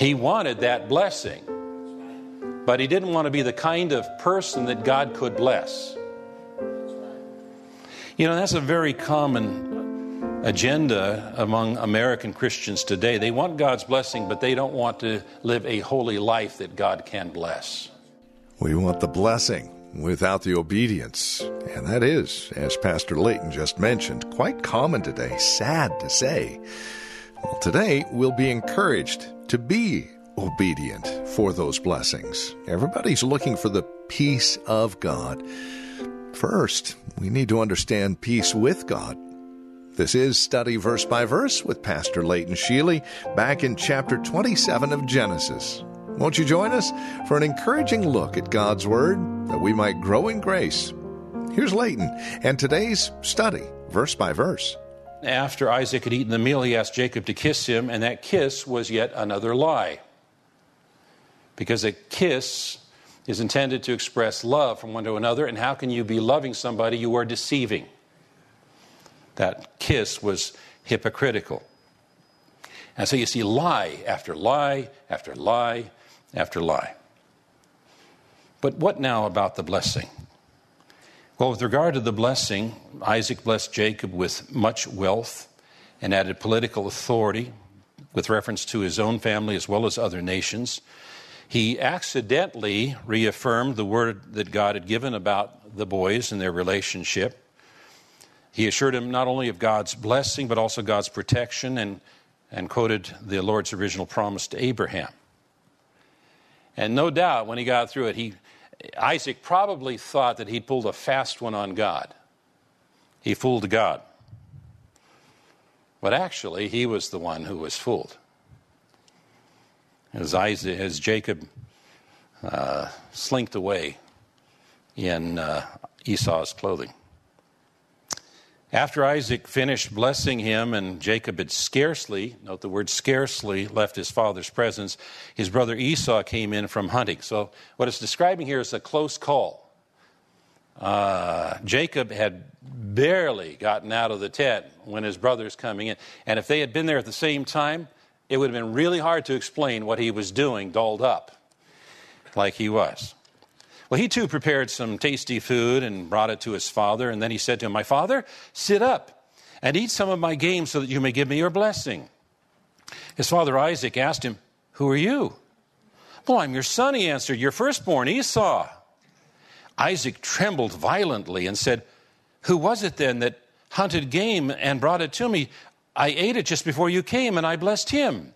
He wanted that blessing, but he didn't want to be the kind of person that God could bless. You know, that's a very common agenda among American Christians today. They want God's blessing, but they don't want to live a holy life that God can bless. We want the blessing without the obedience. And that is, as Pastor Layton just mentioned, quite common today, sad to say. Well, today we'll be encouraged to be obedient for those blessings. Everybody's looking for the peace of God. First, we need to understand peace with God. This is Study Verse by Verse with Pastor Layton Sheely back in chapter 27 of Genesis. Won't you join us for an encouraging look at God's Word that we might grow in grace? Here's Layton and today's study, verse by verse. After Isaac had eaten the meal, he asked Jacob to kiss him, and that kiss was yet another lie. Because a kiss is intended to express love from one to another, and how can you be loving somebody you are deceiving? That kiss was hypocritical. And so you see lie after lie after lie after lie. But what now about the blessing? Well, with regard to the blessing, Isaac blessed Jacob with much wealth and added political authority with reference to his own family as well as other nations. He accidentally reaffirmed the word that God had given about the boys and their relationship. He assured him not only of God's blessing, but also God's protection, and, and quoted the Lord's original promise to Abraham. And no doubt, when he got through it, he, Isaac probably thought that he'd pulled a fast one on God. He fooled God. But actually, he was the one who was fooled. As, Isaac, as Jacob uh, slinked away in uh, Esau's clothing. After Isaac finished blessing him, and Jacob had scarcely, note the word scarcely, left his father's presence, his brother Esau came in from hunting. So, what it's describing here is a close call. Uh, Jacob had barely gotten out of the tent when his brother's coming in. And if they had been there at the same time, it would have been really hard to explain what he was doing, dolled up like he was. Well, he too prepared some tasty food and brought it to his father. And then he said to him, My father, sit up and eat some of my game so that you may give me your blessing. His father Isaac asked him, Who are you? Well, I'm your son, he answered, your firstborn, Esau. Isaac trembled violently and said, Who was it then that hunted game and brought it to me? I ate it just before you came, and I blessed him.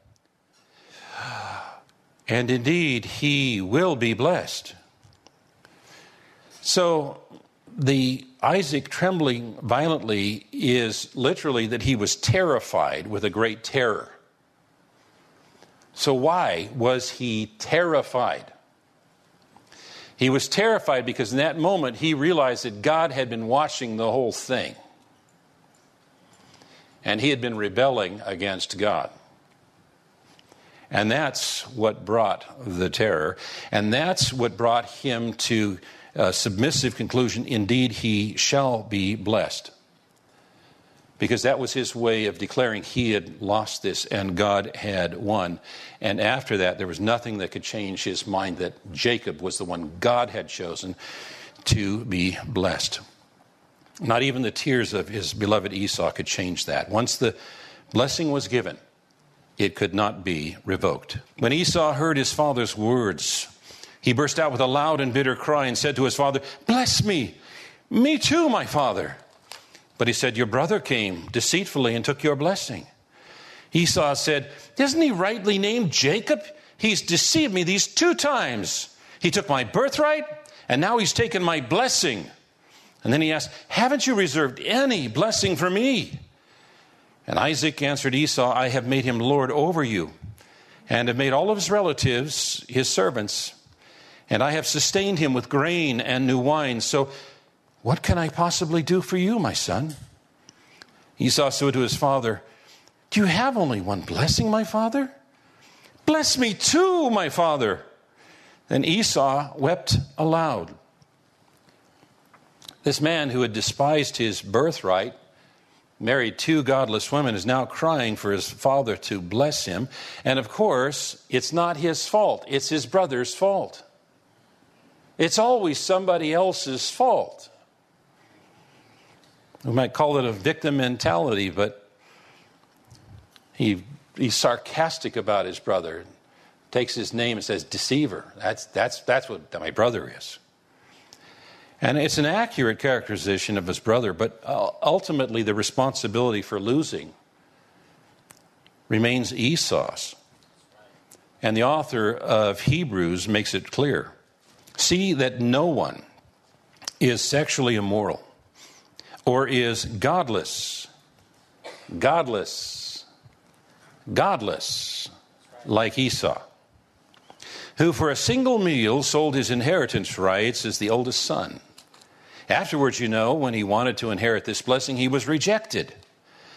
And indeed, he will be blessed. So the Isaac trembling violently is literally that he was terrified with a great terror. So, why was he terrified? He was terrified because in that moment he realized that God had been watching the whole thing. And he had been rebelling against God. And that's what brought the terror. And that's what brought him to a submissive conclusion indeed, he shall be blessed. Because that was his way of declaring he had lost this and God had won. And after that, there was nothing that could change his mind that Jacob was the one God had chosen to be blessed. Not even the tears of his beloved Esau could change that. Once the blessing was given, it could not be revoked. When Esau heard his father's words, he burst out with a loud and bitter cry and said to his father, Bless me, me too, my father. But he said, Your brother came deceitfully and took your blessing. Esau said, Isn't he rightly named Jacob? He's deceived me these two times. He took my birthright, and now he's taken my blessing. And then he asked, Haven't you reserved any blessing for me? And Isaac answered Esau, I have made him lord over you and have made all of his relatives his servants. And I have sustained him with grain and new wine. So, what can I possibly do for you, my son? Esau said to his father, Do you have only one blessing, my father? Bless me too, my father. Then Esau wept aloud. This man who had despised his birthright, married two godless women, is now crying for his father to bless him. And of course, it's not his fault, it's his brother's fault. It's always somebody else's fault. We might call it a victim mentality, but he, he's sarcastic about his brother. Takes his name and says, deceiver. That's, that's, that's what my brother is. And it's an accurate characterization of his brother, but uh, ultimately the responsibility for losing remains Esau's. And the author of Hebrews makes it clear see that no one is sexually immoral or is godless, godless, godless, like Esau, who for a single meal sold his inheritance rights as the oldest son. Afterwards, you know, when he wanted to inherit this blessing, he was rejected.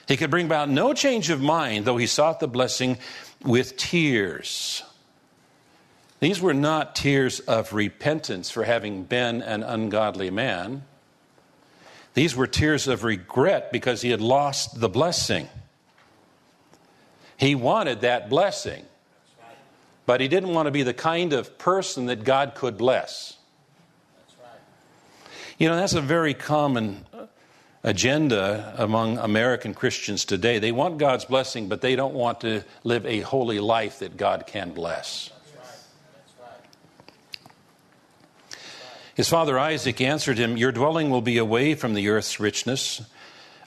He could bring about no change of mind, though he sought the blessing with tears. These were not tears of repentance for having been an ungodly man. These were tears of regret because he had lost the blessing. He wanted that blessing, but he didn't want to be the kind of person that God could bless. You know, that's a very common agenda among American Christians today. They want God's blessing, but they don't want to live a holy life that God can bless. His father Isaac answered him, Your dwelling will be away from the earth's richness,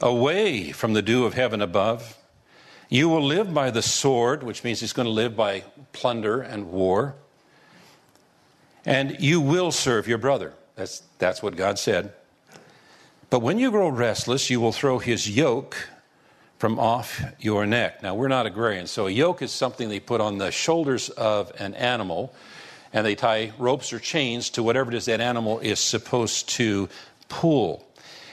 away from the dew of heaven above. You will live by the sword, which means he's going to live by plunder and war. And you will serve your brother. That's, that's what God said. But when you grow restless, you will throw his yoke from off your neck. Now, we're not agrarians, so a yoke is something they put on the shoulders of an animal and they tie ropes or chains to whatever it is that animal is supposed to pull.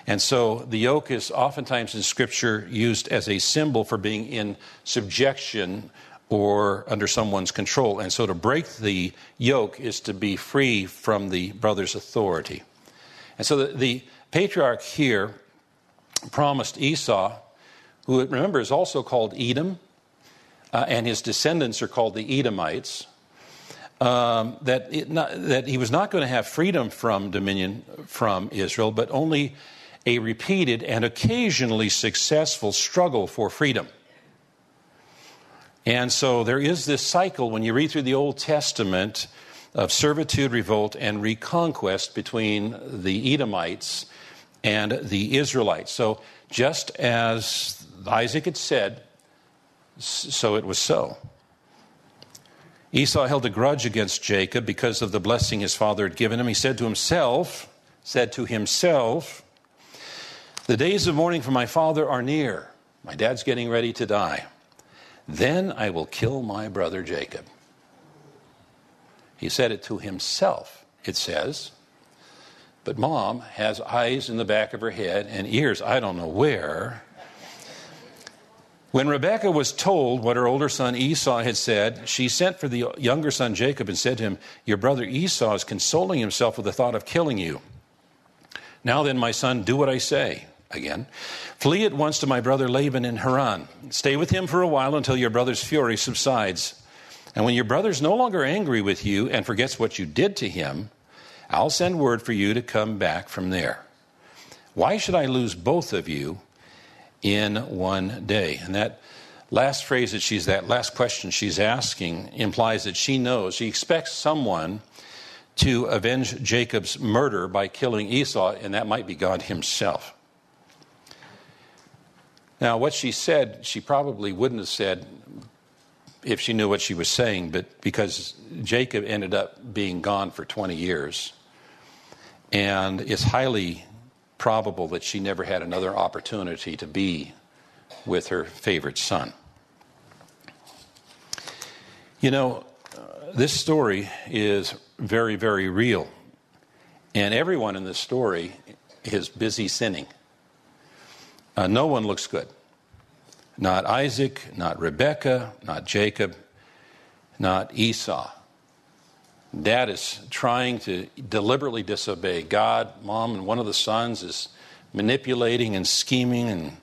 And so the yoke is oftentimes in Scripture used as a symbol for being in subjection or under someone's control. And so to break the yoke is to be free from the brother's authority. And so the, the patriarch here promised Esau, who remember is also called Edom, uh, and his descendants are called the Edomites um, that, not, that he was not going to have freedom from dominion from Israel, but only a repeated and occasionally successful struggle for freedom. And so there is this cycle when you read through the Old Testament of servitude, revolt, and reconquest between the Edomites and the Israelites. So just as Isaac had said, so it was so. Esau held a grudge against Jacob because of the blessing his father had given him. He said to himself, said to himself, The days of mourning for my father are near. My dad's getting ready to die. Then I will kill my brother Jacob. He said it to himself, it says. But mom has eyes in the back of her head and ears I don't know where. When Rebekah was told what her older son Esau had said, she sent for the younger son Jacob and said to him, Your brother Esau is consoling himself with the thought of killing you. Now then, my son, do what I say. Again, flee at once to my brother Laban in Haran. Stay with him for a while until your brother's fury subsides. And when your brother's no longer angry with you and forgets what you did to him, I'll send word for you to come back from there. Why should I lose both of you in one day. And that last phrase that she's, that last question she's asking implies that she knows, she expects someone to avenge Jacob's murder by killing Esau, and that might be God Himself. Now, what she said, she probably wouldn't have said if she knew what she was saying, but because Jacob ended up being gone for 20 years, and it's highly probable that she never had another opportunity to be with her favorite son. You know, this story is very, very real. And everyone in this story is busy sinning. Uh, no one looks good. Not Isaac, not Rebekah, not Jacob, not Esau. Dad is trying to deliberately disobey God. Mom and one of the sons is manipulating and scheming. And,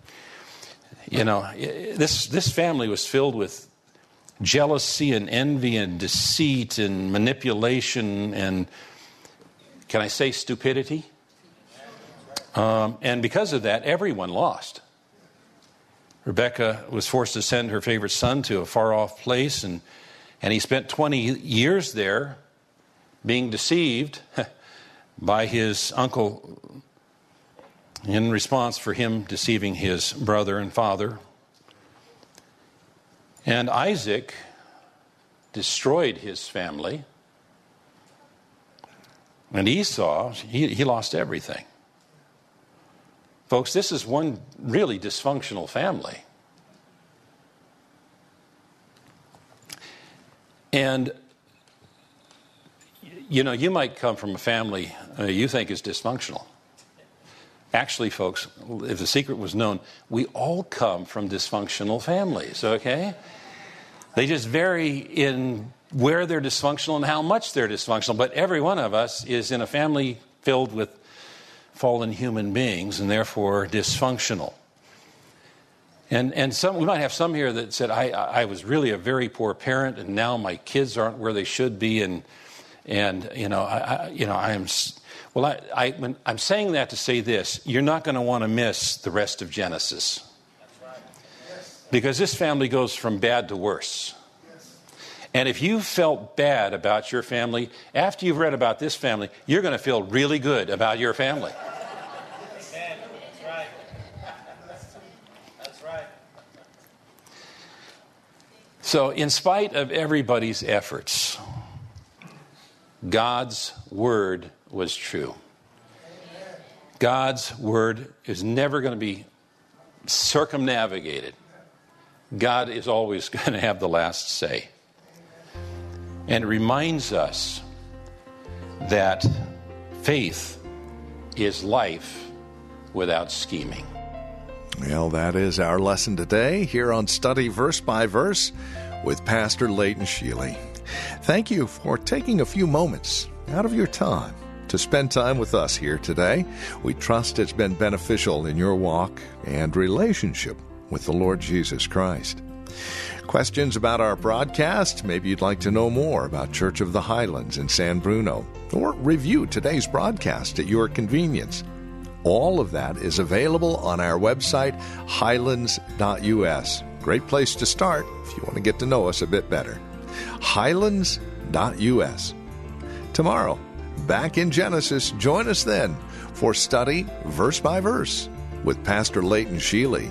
you know, this, this family was filled with jealousy and envy and deceit and manipulation and, can I say, stupidity? Um, and because of that, everyone lost. Rebecca was forced to send her favorite son to a far off place, and, and he spent 20 years there being deceived by his uncle in response for him deceiving his brother and father. And Isaac destroyed his family. And Esau, he, he lost everything. Folks, this is one really dysfunctional family. And, you know, you might come from a family uh, you think is dysfunctional. Actually, folks, if the secret was known, we all come from dysfunctional families, okay? They just vary in where they're dysfunctional and how much they're dysfunctional, but every one of us is in a family filled with fallen human beings and therefore dysfunctional. And, and some, we might have some here that said, I, I was really a very poor parent and now my kids aren't where they should be. And, and you know, I, I you know, I am well, I, I, am saying that to say this you're not going to want to miss the rest of Genesis. Because this family goes from bad to worse. And if you felt bad about your family, after you've read about this family, you're going to feel really good about your family. So, in spite of everybody's efforts, God's word was true. God's word is never going to be circumnavigated. God is always going to have the last say. And it reminds us that faith is life without scheming. Well, that is our lesson today here on Study Verse by Verse with Pastor Leighton Sheely. Thank you for taking a few moments out of your time to spend time with us here today. We trust it's been beneficial in your walk and relationship with the Lord Jesus Christ. Questions about our broadcast? Maybe you'd like to know more about Church of the Highlands in San Bruno, or review today's broadcast at your convenience. All of that is available on our website, highlands.us. Great place to start if you want to get to know us a bit better. Highlands.us. Tomorrow, back in Genesis. Join us then for study verse by verse with Pastor Leighton Sheely.